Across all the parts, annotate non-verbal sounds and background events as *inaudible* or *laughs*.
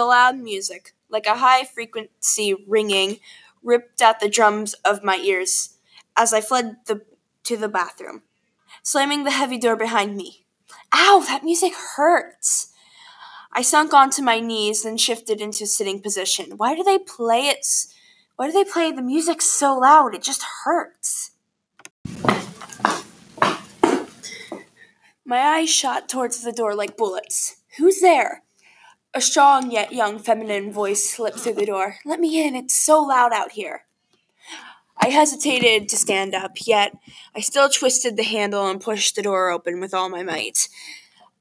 The loud music, like a high frequency ringing, ripped at the drums of my ears as I fled the, to the bathroom, slamming the heavy door behind me. Ow, that music hurts! I sunk onto my knees and shifted into a sitting position. Why do they play it? Why do they play the music so loud? It just hurts. My eyes shot towards the door like bullets. Who's there? A strong yet young feminine voice slipped through the door. Let me in, it's so loud out here. I hesitated to stand up, yet I still twisted the handle and pushed the door open with all my might.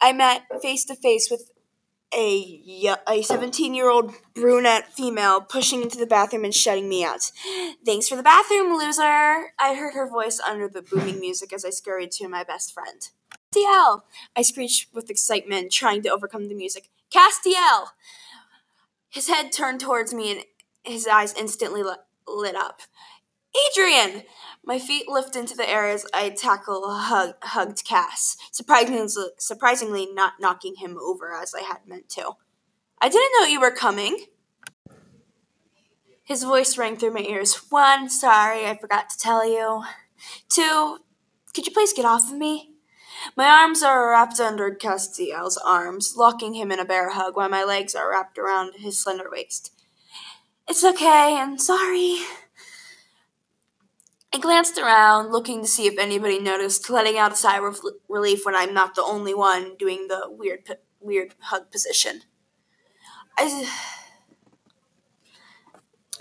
I met face to face with a a 17 year old brunette female pushing into the bathroom and shutting me out. Thanks for the bathroom, loser! I heard her voice under the booming music as I scurried to my best friend. Castiel! I screeched with excitement, trying to overcome the music. Castiel! His head turned towards me and his eyes instantly lit up. Adrian! My feet lifted into the air as I tackle hug, hugged Cass, surprisingly, surprisingly not knocking him over as I had meant to. I didn't know you were coming. His voice rang through my ears. One, sorry, I forgot to tell you. Two, could you please get off of me? My arms are wrapped under Castiel's arms, locking him in a bear hug while my legs are wrapped around his slender waist. It's okay, I'm sorry. I glanced around, looking to see if anybody noticed, letting out a sigh of relief when I'm not the only one doing the weird, weird hug position. I,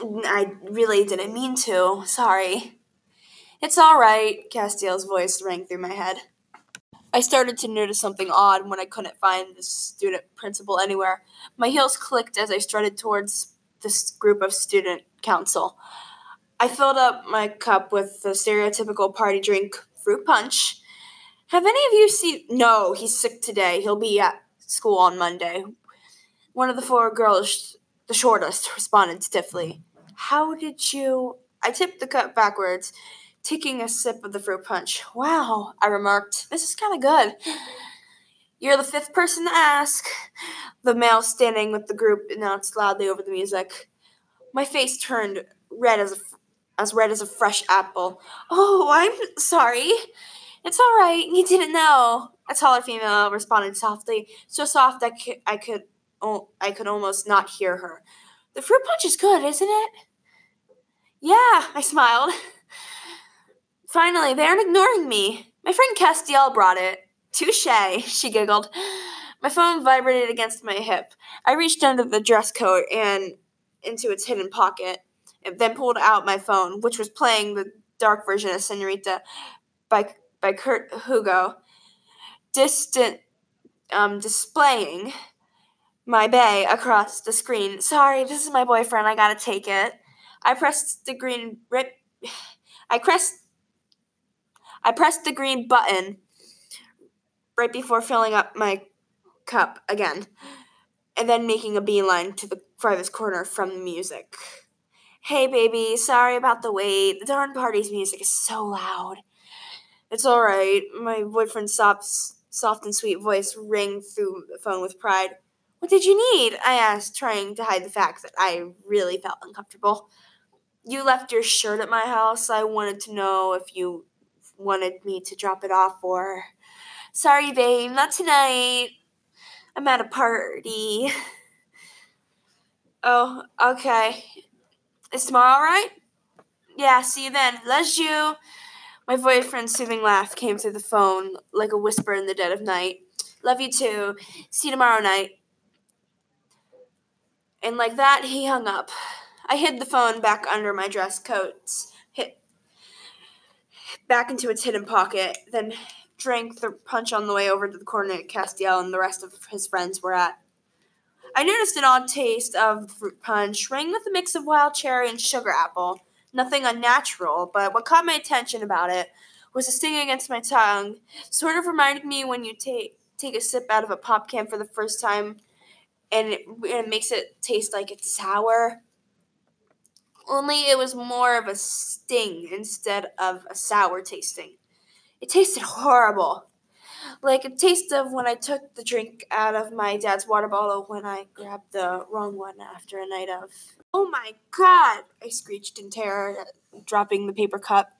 I really didn't mean to. Sorry. It's all right. Castiel's voice rang through my head. I started to notice something odd when I couldn't find the student principal anywhere. My heels clicked as I strutted towards this group of student council. I filled up my cup with the stereotypical party drink, fruit punch. Have any of you seen? No, he's sick today. He'll be at school on Monday. One of the four girls, the shortest, responded stiffly. How did you? I tipped the cup backwards, taking a sip of the fruit punch. Wow, I remarked. This is kind of good. You're the fifth person to ask. The male standing with the group announced loudly over the music. My face turned red as a as red as a fresh apple. Oh, I'm sorry. It's all right. You didn't know. A taller female responded softly, so soft that I could, oh, I could almost not hear her. The fruit punch is good, isn't it? Yeah, I smiled. *laughs* Finally, they aren't ignoring me. My friend Castiel brought it. Touche, she giggled. My phone vibrated against my hip. I reached under the dress coat and into its hidden pocket and then pulled out my phone, which was playing the dark version of Senorita by by Kurt Hugo, distant um, displaying my bay across the screen. Sorry, this is my boyfriend. I gotta take it. I pressed the green rip. *sighs* I pressed. I pressed the green button right before filling up my cup again, and then making a beeline to the farthest corner from the music. Hey, baby, sorry about the wait. The darn party's music is so loud. It's all right. My boyfriend's soft, soft and sweet voice rang through the phone with pride. What did you need? I asked, trying to hide the fact that I really felt uncomfortable. You left your shirt at my house. I wanted to know if you wanted me to drop it off or. Sorry, babe, not tonight. I'm at a party. *laughs* Oh, okay. Is tomorrow all right? Yeah, see you then. Love you. My boyfriend's soothing laugh came through the phone like a whisper in the dead of night. Love you too. See you tomorrow night. And like that, he hung up. I hid the phone back under my dress coats, back into its hidden pocket, then drank the punch on the way over to the corner at Castiel and the rest of his friends were at. I noticed an odd taste of fruit punch, rang with a mix of wild cherry and sugar apple. Nothing unnatural, but what caught my attention about it was a sting against my tongue. Sort of reminded me when you take take a sip out of a pop can for the first time, and it, it makes it taste like it's sour. Only it was more of a sting instead of a sour tasting. It tasted horrible. like a taste of when I took the drink out of my dad's water bottle when I grabbed the wrong one after a night of. Oh my god! I screeched in terror, dropping the paper cup.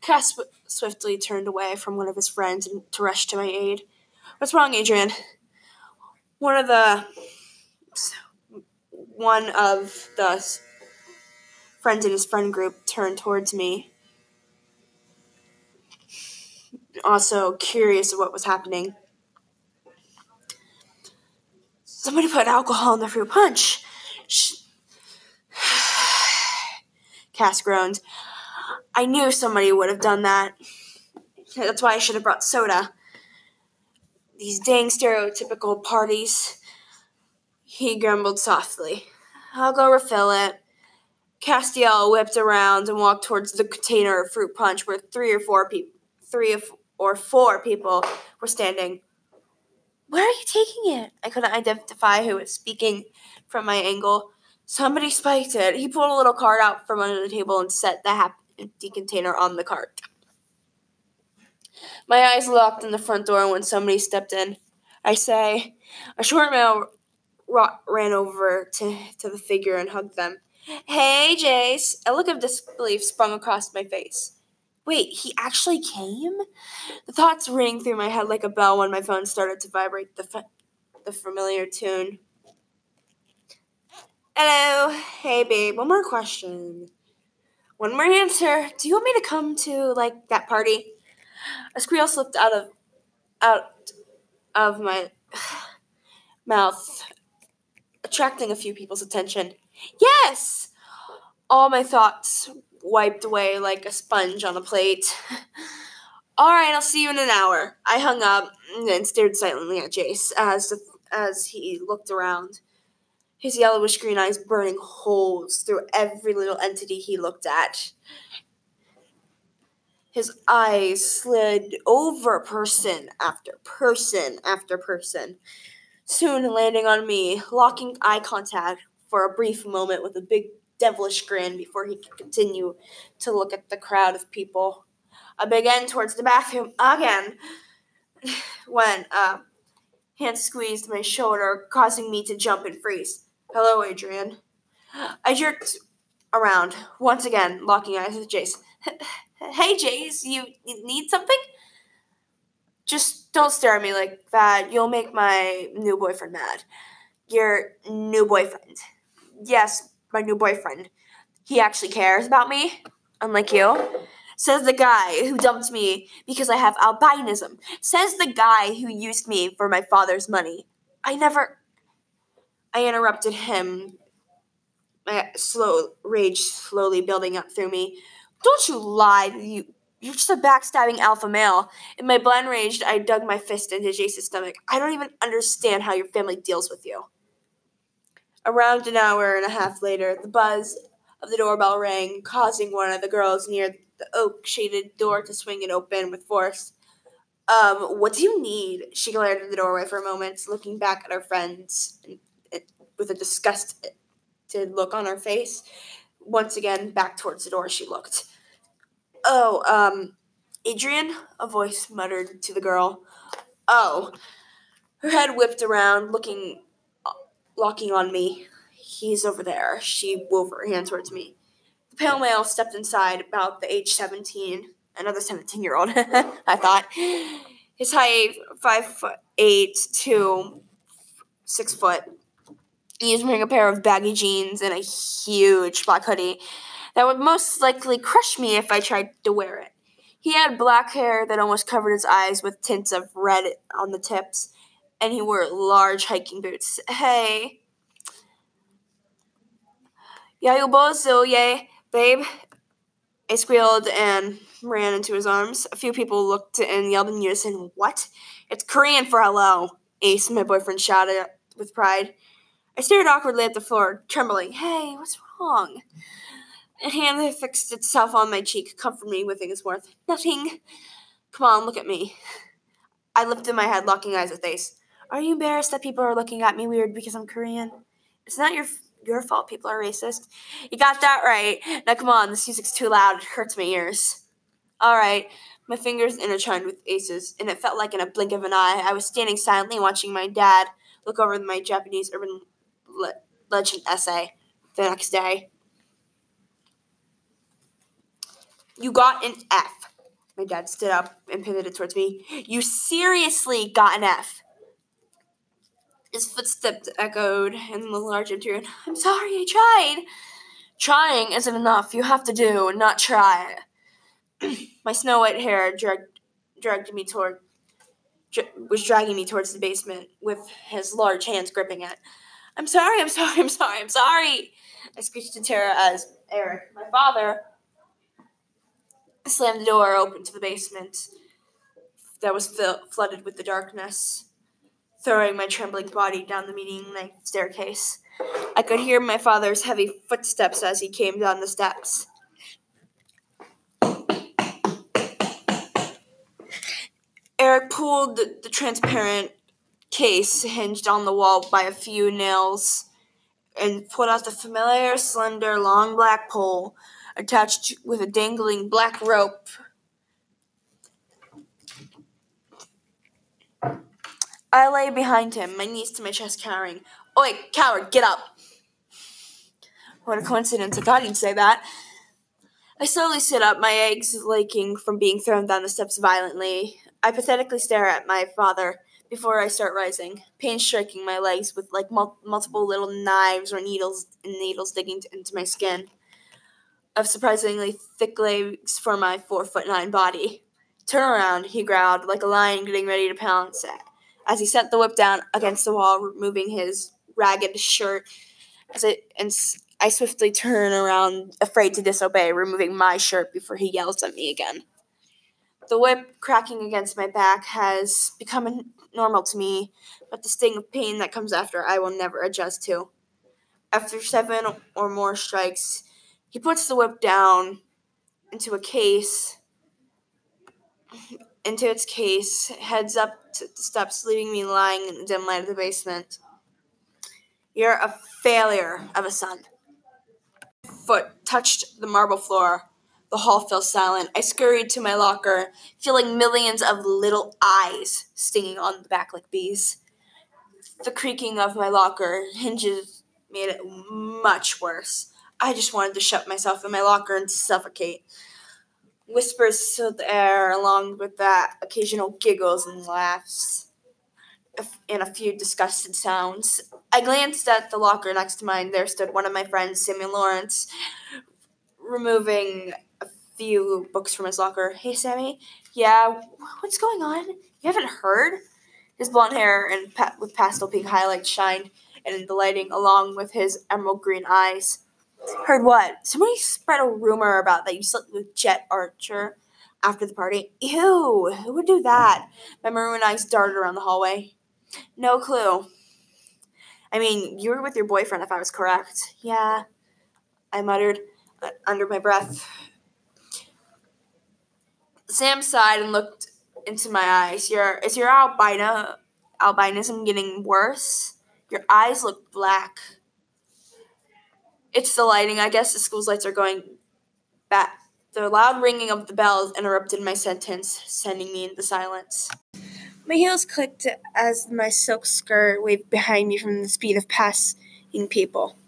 Cass sw- swiftly turned away from one of his friends and to rush to my aid. What's wrong, Adrian? One of the one of the friends in his friend group turned towards me, also curious of what was happening. Somebody put alcohol in the fruit punch. *sighs* Cass groaned. I knew somebody would have done that. That's why I should have brought soda. These dang stereotypical parties. He grumbled softly. I'll go refill it. Castiel whipped around and walked towards the container of fruit punch where three or four people, three or four people were standing. Where are you taking it? I couldn't identify who was speaking from my angle. Somebody spiked it. He pulled a little cart out from under the table and set the empty container on the cart. My eyes locked in the front door when somebody stepped in. I say, a short male ran over to, to the figure and hugged them. Hey, Jace. A look of disbelief sprung across my face. Wait, he actually came? The thoughts rang through my head like a bell when my phone started to vibrate the, fa- the familiar tune. Hello. Hey, babe. One more question. One more answer. Do you want me to come to, like, that party? A squeal slipped out of out of my *sighs* mouth, attracting a few people's attention. Yes! All my thoughts wiped away like a sponge on a plate. *laughs* All right, I'll see you in an hour. I hung up and stared silently at Jace as as he looked around. His yellowish green eyes burning holes through every little entity he looked at. His eyes slid over person after person after person, soon landing on me, locking eye contact for a brief moment with a big devilish grin before he could continue to look at the crowd of people. I began towards the bathroom again *sighs* when a uh, hand squeezed my shoulder, causing me to jump and freeze. Hello, Adrian. I jerked around, once again, locking eyes with Jace. *laughs* Hey, Jace, you, need something? Just don't stare at me like that. You'll make my new boyfriend mad. Your new boyfriend. Yes, my new boyfriend. He actually cares about me, unlike you. Says the guy who dumped me because I have albinism. Says the guy who used me for my father's money. I never. I interrupted him. My slow rage slowly building up through me. Don't you lie. You, you're just a backstabbing alpha male. In my blind rage, I dug my fist into Jace's stomach. I don't even understand how your family deals with you. Around an hour and a half later, the buzz of the doorbell rang, causing one of the girls near the oak shaded door to swing it open with force. Um, what do you need? She glared at the doorway for a moment, looking back at her friends with a disgusted look on her face. Once again, back towards the door she looked. Oh, um, Adrian? A voice muttered to the girl. Oh. Her head whipped around, looking, locking on me. He's over there. She wove her hand towards me. The pale male stepped inside, about the age 17. Another 17 year old, *laughs* I thought. His height, five foot eight to six foot. He was wearing a pair of baggy jeans and a huge black hoodie that would most likely crush me if I tried to wear it. He had black hair that almost covered his eyes with tints of red on the tips, and he wore large hiking boots. Hey. Yayo yeah, babe. I squealed and ran into his arms. A few people looked and yelled in unison, What? It's Korean for hello, Ace, my boyfriend, shouted with pride. I stared awkwardly at the floor, trembling. Hey, what's wrong? A hand fixed itself on my cheek comforted me with its worth. Nothing. Come on, look at me. I lifted my head, locking eyes with Ace. Are you embarrassed that people are looking at me weird because I'm Korean? It's not your your fault people are racist. You got that right. Now come on, this music's too loud. It hurts my ears. All right, My fingers intertwined with Ace's, and it felt like in a blink of an eye I was standing silently watching my dad look over my Japanese urban le- legend essay the next day. You got an F. My dad stood up and pivoted towards me. You seriously got an F. His footsteps echoed in the large interior. I'm sorry, I tried. Trying isn't enough. You have to do, not try. *clears throat* My snow white hair dragged, dragged me toward, was dragging me towards the basement with his large hands gripping it. I'm sorry, I'm sorry, I'm sorry, I'm sorry. I screeched to Tara as Eric, my father, slammed the door open to the basement that was flooded with the darkness, throwing my trembling body down the meeting night staircase. I could hear my father's heavy footsteps as he came down the steps. Eric pulled the, the transparent case hinged on the wall by a few nails and pulled out the familiar, slender, long black pole attached with a dangling black rope. I lay behind him, my knees to my chest, cowering. Oi, coward, get up! What a coincidence, I thought he'd say that. I slowly sit up, my eggs laking from being thrown down the steps violently. I pathetically stare at my father before I start rising, pain striking my legs with like mul- multiple little knives or needles and needles digging t- into my skin. Of surprisingly thick legs for my four foot nine body. Turn around, he growled, like a lion getting ready to pounce as he set the whip down against the wall, removing his ragged shirt. As it and I swiftly turn around, afraid to disobey, removing my shirt before he yells at me again. The whip cracking against my back has become normal to me, but the sting of pain that comes after I will never adjust to. After seven or more strikes, he puts the whip down into a case, into its case, heads up to the steps, leaving me lying in the dim light of the basement. You're a failure of a son. Foot touched the marble floor. The hall fell silent. I scurried to my locker, feeling millions of little eyes stinging on the back like bees. The creaking of my locker hinges made it much worse. I just wanted to shut myself in my locker and suffocate. Whispers filled the air, along with that occasional giggles and laughs, and a few disgusted sounds. I glanced at the locker next to mine. There stood one of my friends, Samuel Lawrence, removing a few books from his locker. Hey, Sammy. Yeah, what's going on? You haven't heard? His blonde hair and pa- with pastel pink highlights shined in the lighting, along with his emerald green eyes. Heard what? Somebody spread a rumor about that you slept with Jet Archer after the party. Ew, who would do that? My maroon eyes darted around the hallway. No clue. I mean, you were with your boyfriend if I was correct. Yeah, I muttered uh, under my breath. Sam sighed and looked into my eyes. Your is your albino albinism getting worse? Your eyes look black. It's the lighting. I guess the school's lights are going back. The loud ringing of the bells interrupted my sentence, sending me into silence. My heels clicked as my silk skirt waved behind me from the speed of passing people.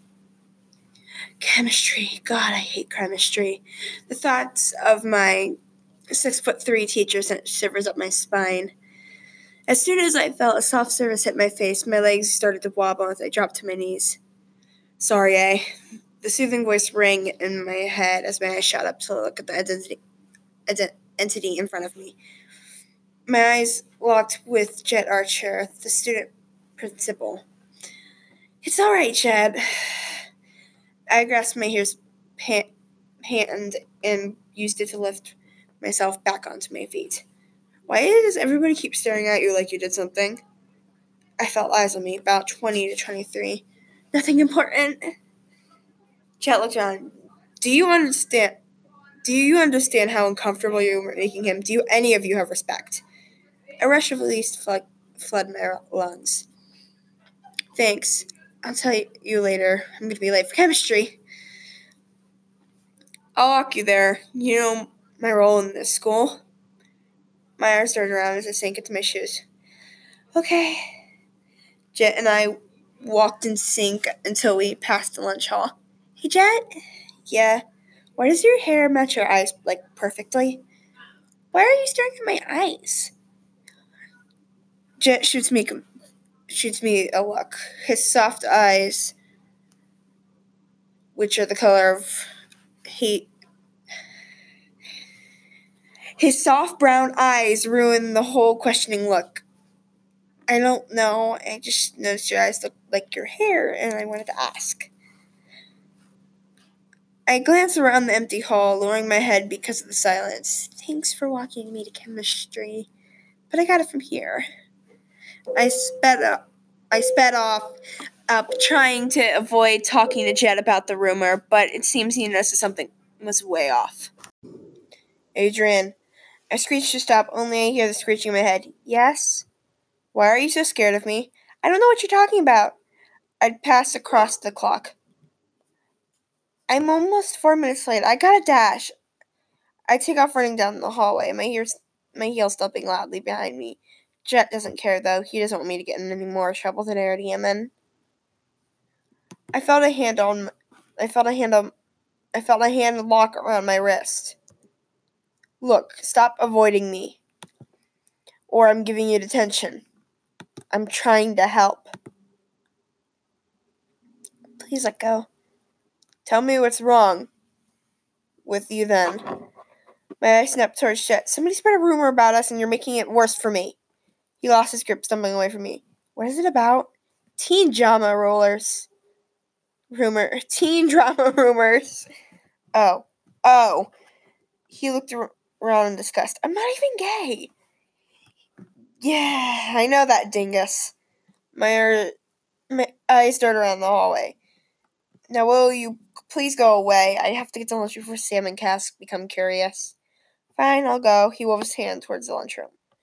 Chemistry. God, I hate chemistry. The thoughts of my six foot three teacher sent shivers up my spine. As soon as I felt a soft surface hit my face, my legs started to wobble as I dropped to my knees. Sorry, eh? The soothing voice rang in my head as my eyes shot up to look at the identity, entity in front of me. My eyes locked with Jet Archer, the student principal. It's all right, Chad. I grasped my hair's hand and used it to lift myself back onto my feet. Why does everybody keep staring at you like you did something? I felt eyes on me, about 20 to 23. Nothing important. Chet looked around. Do you understand? Do you understand how uncomfortable you're making him? Do you, any of you have respect? A rush of release flood, flooded my lungs. Thanks. I'll tell you later. I'm going to be late for chemistry. I'll walk you there. You know my role in this school. My eyes started around as I sank into my shoes. Okay. Jet and I walked in sync until we passed the lunch hall. Hey, Jet? Yeah. Why does your hair match your eyes, like, perfectly? Why are you staring at my eyes? Jet shoots me shoots me a look. His soft eyes, which are the color of hate. His soft brown eyes ruin the whole questioning look. I don't know. I just noticed your eyes look like your hair, and I wanted to ask. I glanced around the empty hall, lowering my head because of the silence. Thanks for walking me to chemistry, but I got it from here. I sped up. I sped off, up, trying to avoid talking to Jet about the rumor, but it seems he noticed something was way off. Adrian, I screeched to stop, only I hear the screeching in my head. Yes? Why are you so scared of me? I don't know what you're talking about. I'd pass across the clock. I'm almost four minutes late. I gotta dash. I take off running down the hallway, my ears my heels thumping loudly behind me. Jet doesn't care though. He doesn't want me to get in any more trouble than I already am in. I felt a hand on I felt a hand on I felt a hand lock around my wrist. Look, stop avoiding me. Or I'm giving you detention. I'm trying to help. Please let go. Tell me what's wrong with you then. My eyes snapped towards Jet. Somebody spread a rumor about us and you're making it worse for me. He lost his grip, stumbling away from me. What is it about? Teen drama rollers. Rumor. *laughs* Teen drama rumors. Oh. Oh. He looked around in disgust. I'm not even gay. Yeah, I know that dingus. My, my eyes dart around the hallway. Now, will you please go away? I have to get to lunch before Sam and Cass become curious. Fine, I'll go. He waved his hand towards the lunchroom.